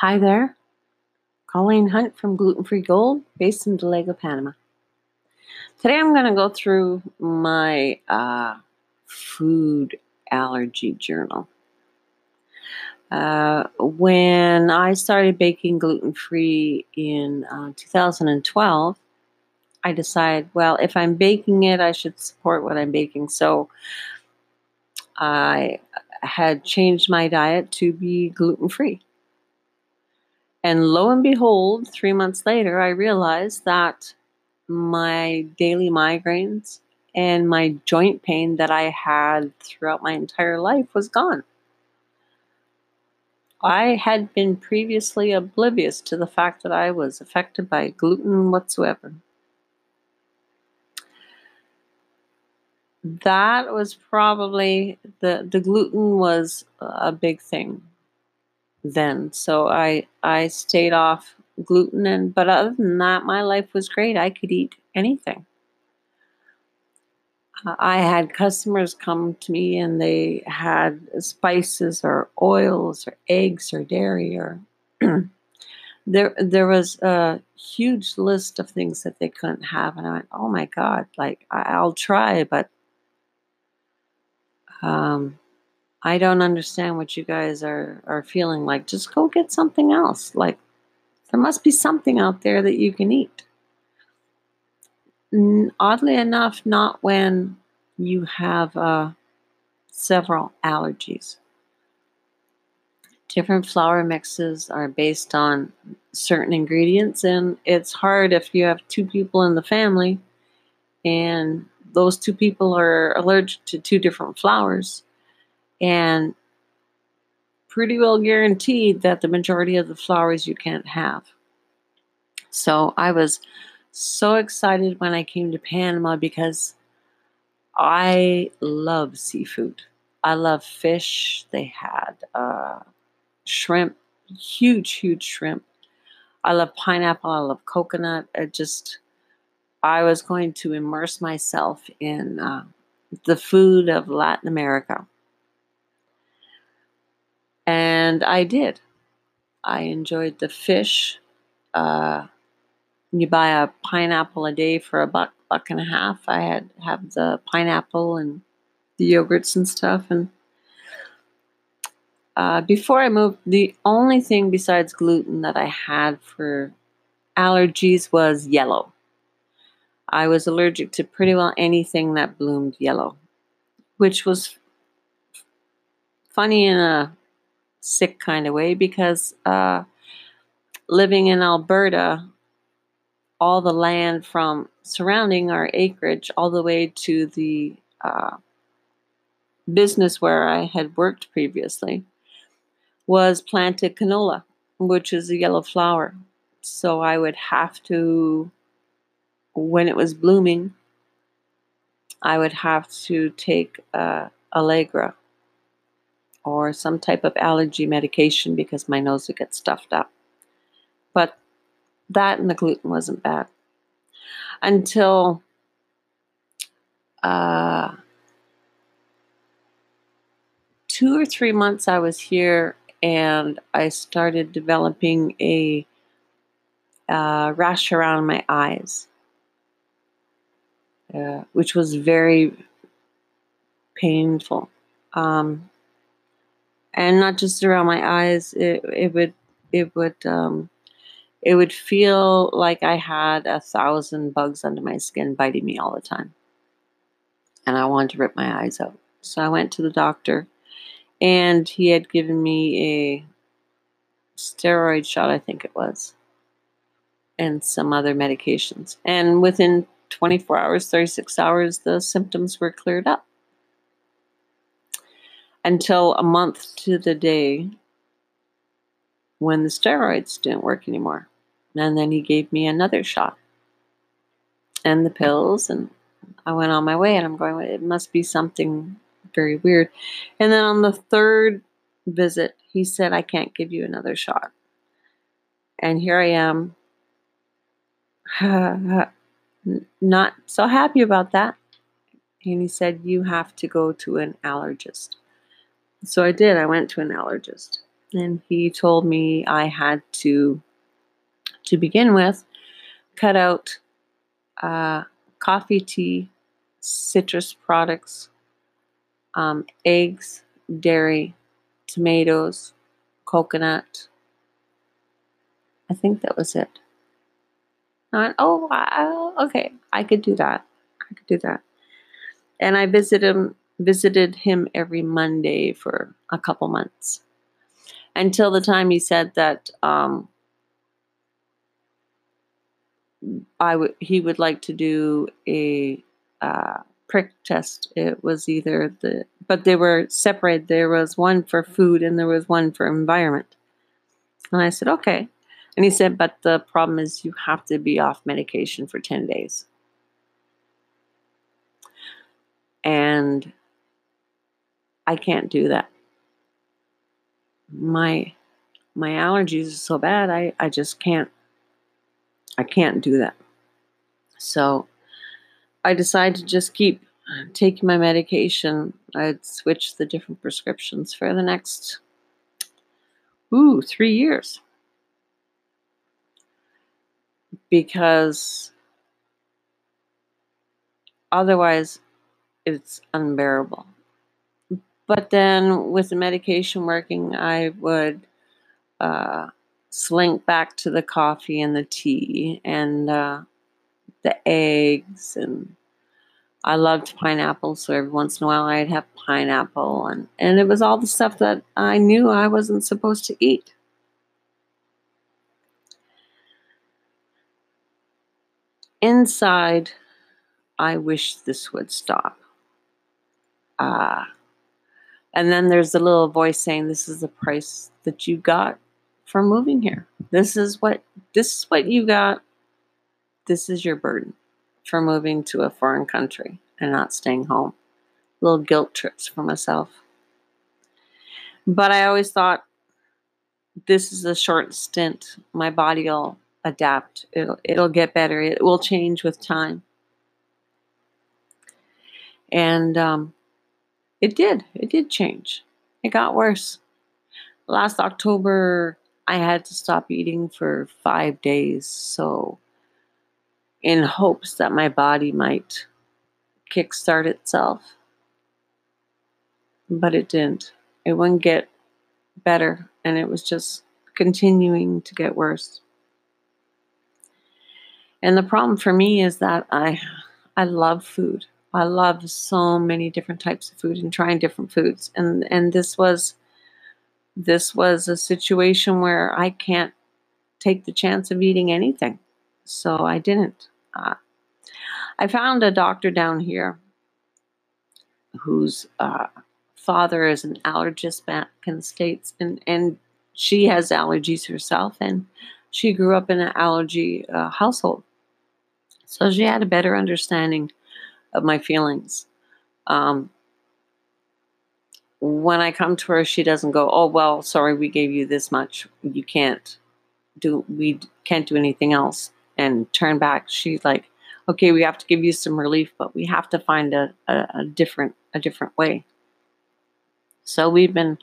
Hi there. Colleen Hunt from Gluten Free Gold, based in Dolega, Panama. Today I'm going to go through my uh, food allergy journal. Uh, when I started baking gluten free in uh, 2012, I decided, well, if I'm baking it, I should support what I'm baking. So I had changed my diet to be gluten free. And lo and behold, three months later, I realized that my daily migraines and my joint pain that I had throughout my entire life was gone. I had been previously oblivious to the fact that I was affected by gluten whatsoever. That was probably the the gluten was a big thing then. So I I stayed off gluten and but other than that my life was great. I could eat anything. I had customers come to me and they had spices or oils or eggs or dairy or there there was a huge list of things that they couldn't have and I went, "Oh my god, like I'll try, but um I don't understand what you guys are are feeling like. Just go get something else. Like there must be something out there that you can eat." Oddly enough, not when you have uh, several allergies. Different flour mixes are based on certain ingredients, and it's hard if you have two people in the family and those two people are allergic to two different flours, and pretty well guaranteed that the majority of the flours you can't have. So I was so excited when I came to Panama because I love seafood. I love fish. They had uh, shrimp, huge, huge shrimp. I love pineapple. I love coconut. It just, I was going to immerse myself in uh, the food of Latin America. And I did. I enjoyed the fish. Uh, you buy a pineapple a day for a buck buck and a half. I had have the pineapple and the yogurts and stuff. And uh, before I moved, the only thing besides gluten that I had for allergies was yellow. I was allergic to pretty well anything that bloomed yellow, which was funny in a sick kind of way because uh, living in Alberta, all the land from surrounding our acreage all the way to the uh, business where I had worked previously was planted canola, which is a yellow flower. So I would have to, when it was blooming, I would have to take uh, Allegra or some type of allergy medication because my nose would get stuffed up. But that and the gluten wasn't bad until uh, two or three months I was here and I started developing a uh, rash around my eyes, uh, which was very painful. Um, and not just around my eyes, it, it would it would um, it would feel like I had a thousand bugs under my skin biting me all the time. And I wanted to rip my eyes out. So I went to the doctor, and he had given me a steroid shot, I think it was, and some other medications. And within 24 hours, 36 hours, the symptoms were cleared up. Until a month to the day when the steroids didn't work anymore. And then he gave me another shot and the pills, and I went on my way. And I'm going, it must be something very weird. And then on the third visit, he said, I can't give you another shot. And here I am, not so happy about that. And he said, You have to go to an allergist. So I did. I went to an allergist. and he told me I had to, to begin with, cut out uh, coffee, tea, citrus products, um, eggs, dairy, tomatoes, coconut. I think that was it. Not, oh, wow, okay, I could do that. I could do that. And I visited him, visited him every Monday for a couple months until the time he said that um, I would he would like to do a uh, prick test. It was either the but they were separated. There was one for food and there was one for environment. And I said, okay. And he said, but the problem is you have to be off medication for 10 days. And I can't do that. My my allergies are so bad I, I just can't I can't do that. So I decided to just keep taking my medication. I'd switch the different prescriptions for the next ooh, three years. Because otherwise it's unbearable. But then with the medication working, I would uh, slink back to the coffee and the tea and uh, the eggs and I loved pineapple, so every once in a while I'd have pineapple and, and it was all the stuff that I knew I wasn't supposed to eat. Inside, I wish this would stop. Ah. Uh, and then there's the little voice saying, This is the price that you got for moving here. This is what this is what you got. This is your burden for moving to a foreign country and not staying home. Little guilt trips for myself. But I always thought this is a short stint. My body will adapt. It'll it'll get better. It will change with time. And um, it did. It did change. It got worse. Last October, I had to stop eating for five days. So, in hopes that my body might kickstart itself. But it didn't. It wouldn't get better, and it was just continuing to get worse. And the problem for me is that I I love food. I love so many different types of food and trying different foods. And and this was this was a situation where I can't take the chance of eating anything. So I didn't. Uh, I found a doctor down here whose uh, father is an allergist back in the States, and, and she has allergies herself, and she grew up in an allergy uh, household. So she had a better understanding of my feelings. Um, when I come to her, she doesn't go, "Oh well, sorry, we gave you this much. You can't do. We can't do anything else." And turn back. She's like, "Okay, we have to give you some relief, but we have to find a, a, a different a different way." So we've been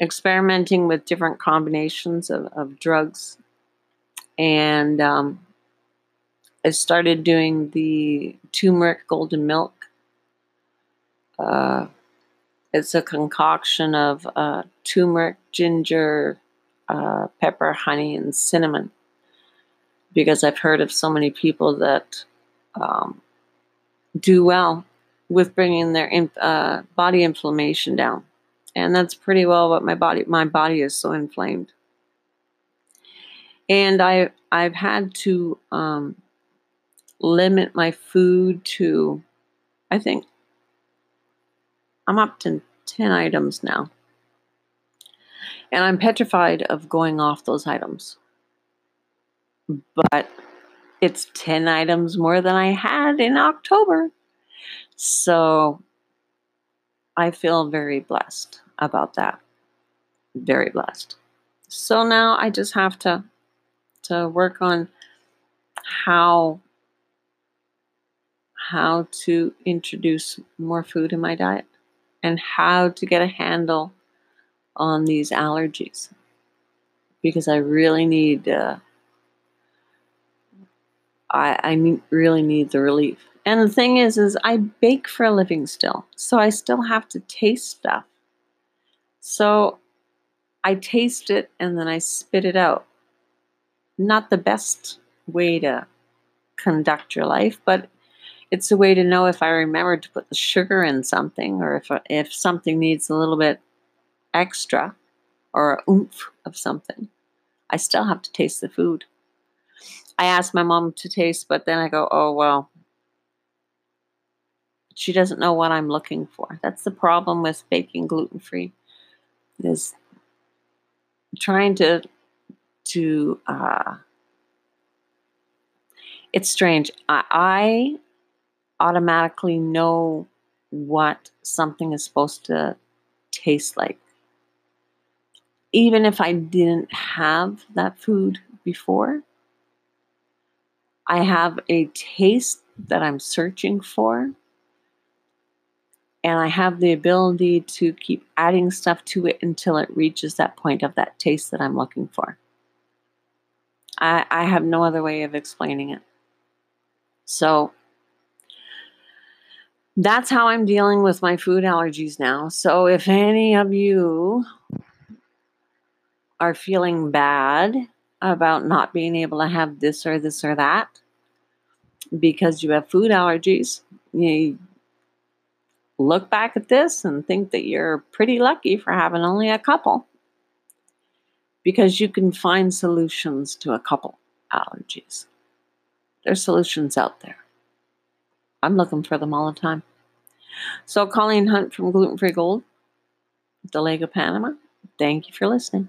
experimenting with different combinations of, of drugs, and um, I started doing the turmeric golden milk. Uh, it's a concoction of uh, turmeric, ginger, uh, pepper, honey, and cinnamon. Because I've heard of so many people that um, do well with bringing their uh, body inflammation down, and that's pretty well what my body my body is so inflamed. And I I've had to um, limit my food to, I think I'm up to 10 items now. And I'm petrified of going off those items. But it's 10 items more than I had in October. So I feel very blessed about that. Very blessed. So now I just have to to work on how how to introduce more food in my diet and how to get a handle on these allergies because I really need uh, I I need, really need the relief. And the thing is, is I bake for a living still, so I still have to taste stuff. So I taste it and then I spit it out. Not the best way to conduct your life, but it's a way to know if I remember to put the sugar in something or if if something needs a little bit extra or oomph of something. I still have to taste the food. I ask my mom to taste, but then I go, oh, well, she doesn't know what I'm looking for. That's the problem with baking gluten free, is trying to to. Uh, it's strange. I, I automatically know what something is supposed to taste like even if I didn't have that food before, I have a taste that I'm searching for. And I have the ability to keep adding stuff to it until it reaches that point of that taste that I'm looking for. I, I have no other way of explaining it. So that's how I'm dealing with my food allergies now. So if any of you are feeling bad about not being able to have this or this or that because you have food allergies, you look back at this and think that you're pretty lucky for having only a couple because you can find solutions to a couple allergies. There's solutions out there. I'm looking for them all the time. So, Colleen Hunt from Gluten Free Gold, Dolega, Panama, thank you for listening.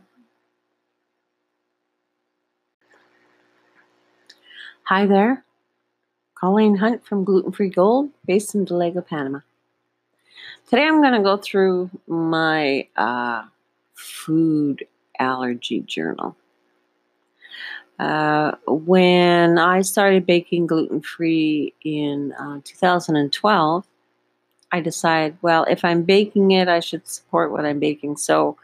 Hi there. Colleen Hunt from Gluten Free Gold, based in Dolega, Panama. Today I'm going to go through my uh, food allergy journal. Uh, when I started baking gluten free in uh, 2012, I decided, well, if I'm baking it, I should support what I'm baking. So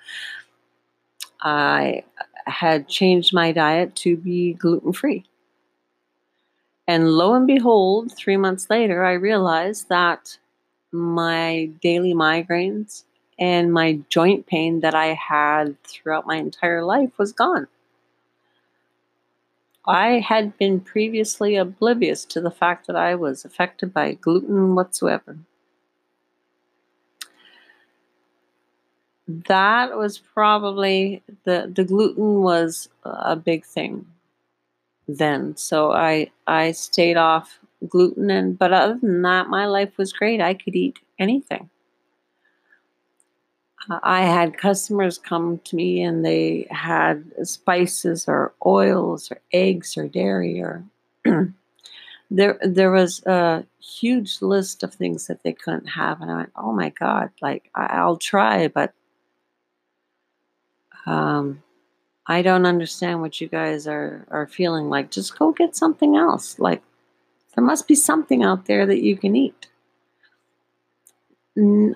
I had changed my diet to be gluten free. And lo and behold, three months later, I realized that my daily migraines and my joint pain that I had throughout my entire life was gone. I had been previously oblivious to the fact that I was affected by gluten whatsoever. That was probably the the gluten was a big thing then. So I I stayed off gluten and but other than that my life was great. I could eat anything. Uh, I had customers come to me and they had spices or oils or eggs or dairy or there there was a huge list of things that they couldn't have and I went, "Oh my god, like I'll try, but um I don't understand what you guys are, are feeling like. Just go get something else. Like, there must be something out there that you can eat.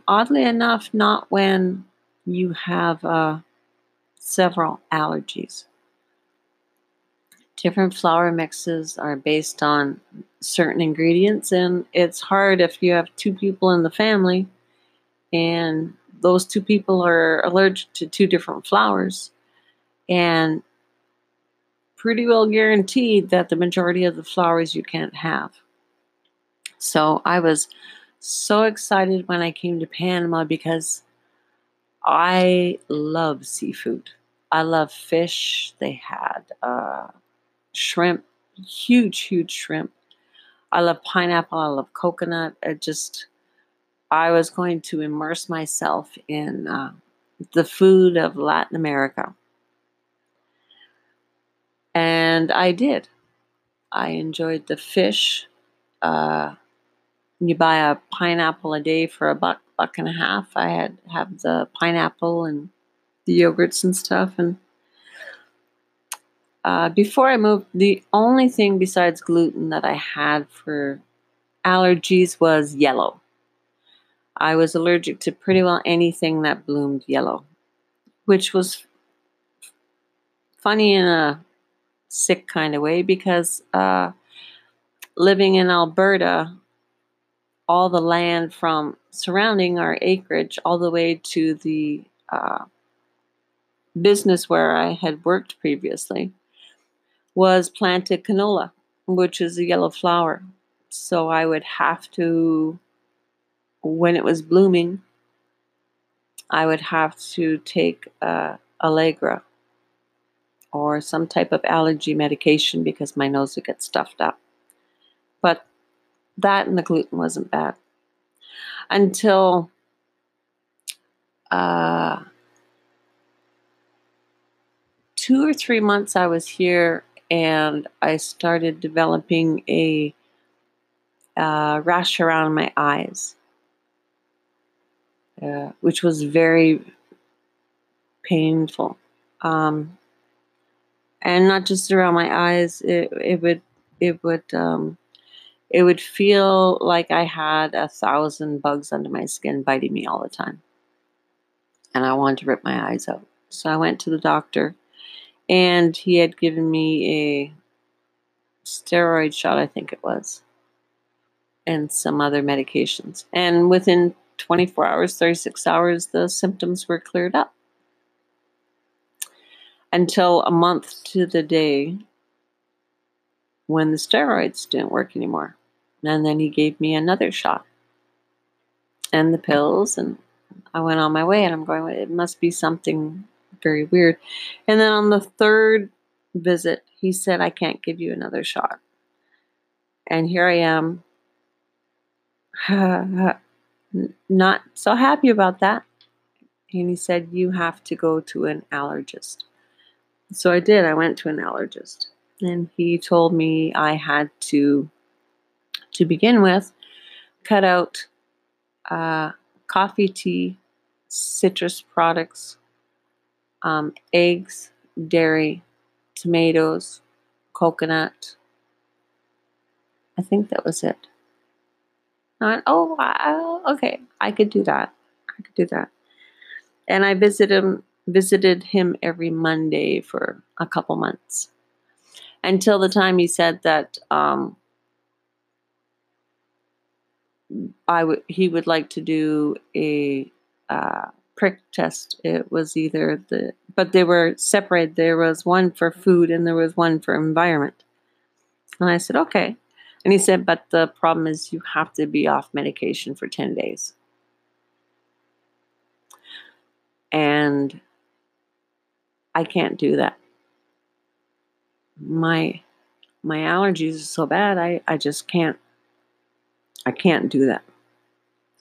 oddly enough, not when you have uh, several allergies. Different flour mixes are based on certain ingredients, and it's hard if you have two people in the family and those two people are allergic to two different flours and pretty well guaranteed that the majority of the flours you can't have. So I was so excited when I came to Panama because I love seafood. I love fish. They had uh, shrimp, huge, huge shrimp. I love pineapple. I love coconut. I just, I was going to immerse myself in uh, the food of Latin America. And I did. I enjoyed the fish. Uh, you buy a pineapple a day for a buck, buck and a half. I had have the pineapple and the yogurts and stuff. And uh, before I moved, the only thing besides gluten that I had for allergies was yellow. I was allergic to pretty well anything that bloomed yellow. which was funny in a sick kind of way because uh, living in Alberta, all the land from surrounding our acreage all the way to the uh, business where I had worked previously was planted canola, which is a yellow flower. So I would have to, when it was blooming, I would have to take uh, Allegra or some type of allergy medication because my nose would get stuffed up. But that and the gluten wasn't bad until uh, two or three months I was here and I started developing a uh, rash around my eyes, uh, which was very painful. Um, and not just around my eyes, it, it would, it would, um, it would feel like I had a thousand bugs under my skin biting me all the time. And I wanted to rip my eyes out. So I went to the doctor and he had given me a steroid shot, I think it was, and some other medications. And within 24 hours, 36 hours, the symptoms were cleared up. Until a month to the day when the steroids didn't work anymore. And then he gave me another shot and the pills, and I went on my way. And I'm going, it must be something very weird. And then on the third visit, he said, I can't give you another shot. And here I am, not so happy about that. And he said, You have to go to an allergist. So I did. I went to an allergist. And he told me I had to, to begin with, cut out uh, coffee, tea, citrus products, um, eggs, dairy, tomatoes, coconut. I think that was it. Oh, wow, okay, I could do that. I could do that. And I visited him, visited him every Monday for a couple months until the time he said that um, I would he would like to do a uh, prick test. It was either the, but they were separate. There was one for food and there was one for environment. And I said, okay. And he said, but the problem is you have to be off medication for 10 days. And I can't do that. My my allergies are so bad I, I just can't I can't do that.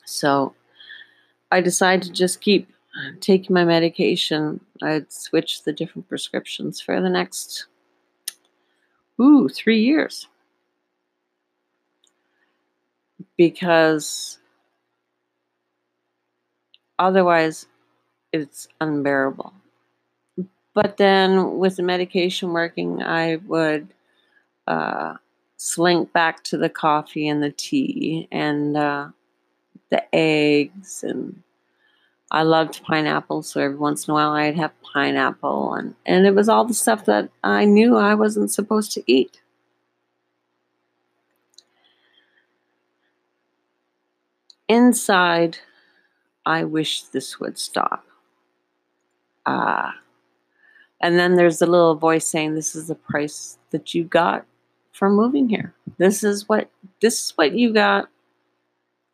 So I decided to just keep taking my medication. I'd switch the different prescriptions for the next, ooh, three years. Because otherwise it's unbearable. But then with the medication working, I would uh, slink back to the coffee and the tea and uh, the eggs and I loved pineapple, so every once in a while I'd have pineapple and, and it was all the stuff that I knew I wasn't supposed to eat. Inside, I wish this would stop. Ah. And then there's the little voice saying, This is the price that you got for moving here. This is what this is what you got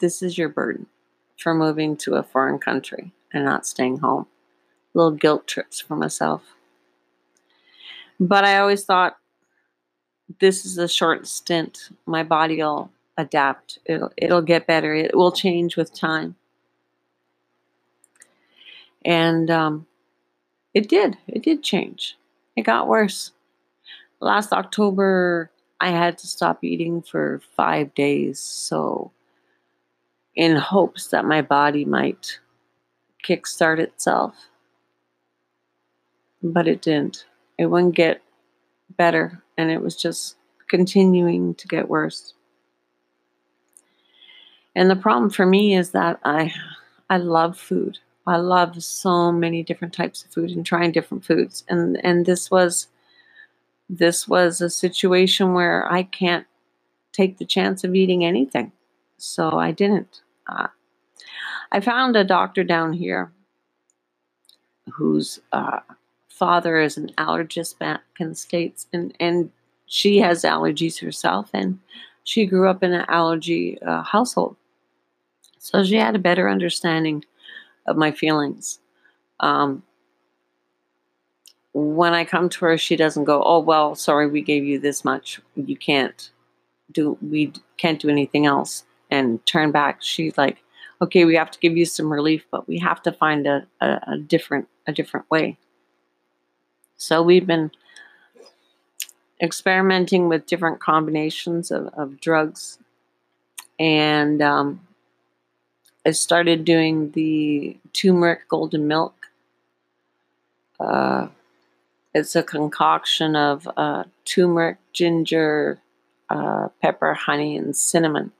this is your burden for moving to a foreign country and not staying home. Little guilt trips for myself. But I always thought this is a short stint. My body will adapt. It'll it'll get better. It will change with time. And um, it did. It did change. It got worse. Last October, I had to stop eating for five days. So in hopes that my body might kickstart itself. But it didn't. It wouldn't get better, and it was just continuing to get worse. And the problem for me is that I I love food. I love so many different types of food and trying different foods. And and this was this was a situation where I can't take the chance of eating anything. So I didn't. Uh, I found a doctor down here whose uh, father is an allergist back in the States, and, and she has allergies herself, and she grew up in an allergy uh, household. So she had a better understanding of my feelings. Um, when I come to her, she doesn't go, "Oh well, sorry, we gave you this much. You can't do. We can't do anything else." And turn back. She's like, "Okay, we have to give you some relief, but we have to find a, a, a different a different way." So we've been experimenting with different combinations of, of drugs, and um, I started doing the turmeric golden milk. Uh, it's a concoction of uh, turmeric, ginger, uh, pepper, honey, and cinnamon.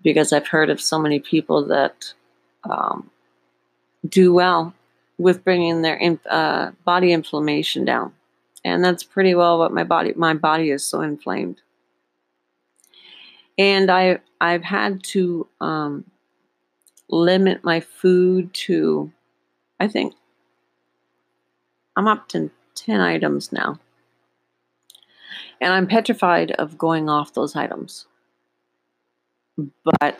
Because I've heard of so many people that um, do well with bringing their in, uh, body inflammation down, and that's pretty well what my body my body is so inflamed. And I I've had to um, limit my food to, I think I'm up to 10 items now. And I'm petrified of going off those items. But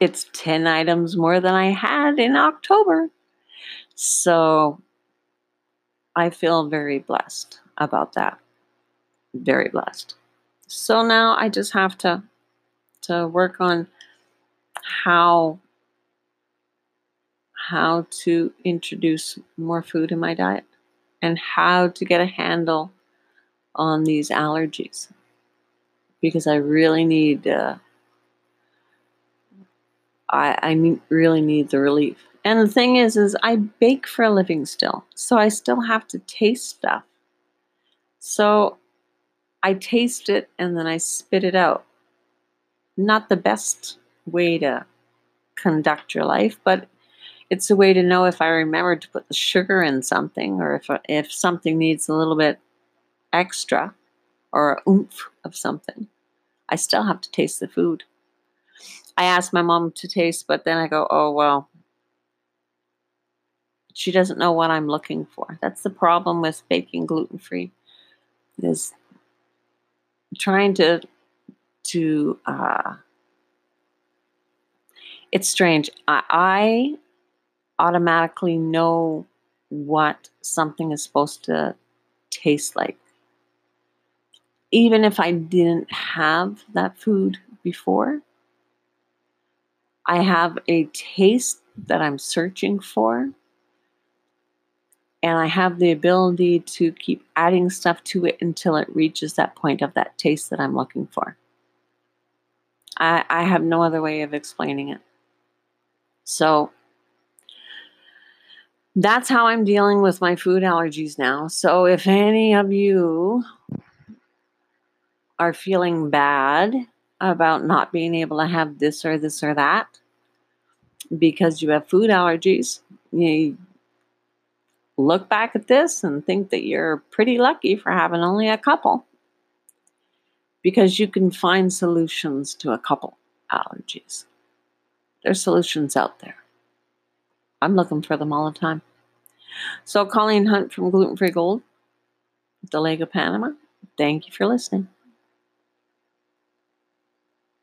it's 10 items more than I had in October. So I feel very blessed about that. Very blessed. So now I just have to to work on how how to introduce more food in my diet and how to get a handle on these allergies because I really need uh, I I need, really need the relief. And the thing is is I bake for a living still. So I still have to taste stuff. So I taste it and then I spit it out. Not the best way to conduct your life, but it's a way to know if I remember to put the sugar in something or if, if something needs a little bit extra or a oomph of something. I still have to taste the food. I ask my mom to taste, but then I go, oh, well, she doesn't know what I'm looking for. That's the problem with baking gluten free, is trying to to. Uh, it's strange. I, I automatically know what something is supposed to taste like. Even if I didn't have that food before, I have a taste that I'm searching for. And I have the ability to keep adding stuff to it until it reaches that point of that taste that I'm looking for. I, I have no other way of explaining it. So, that's how I'm dealing with my food allergies now. So if any of you are feeling bad about not being able to have this or this or that because you have food allergies, you look back at this and think that you're pretty lucky for having only a couple because you can find solutions to a couple allergies. There's solutions out there. I'm looking for them all the time. So, Colleen Hunt from Gluten Free Gold, Dolega Panama. Thank you for listening.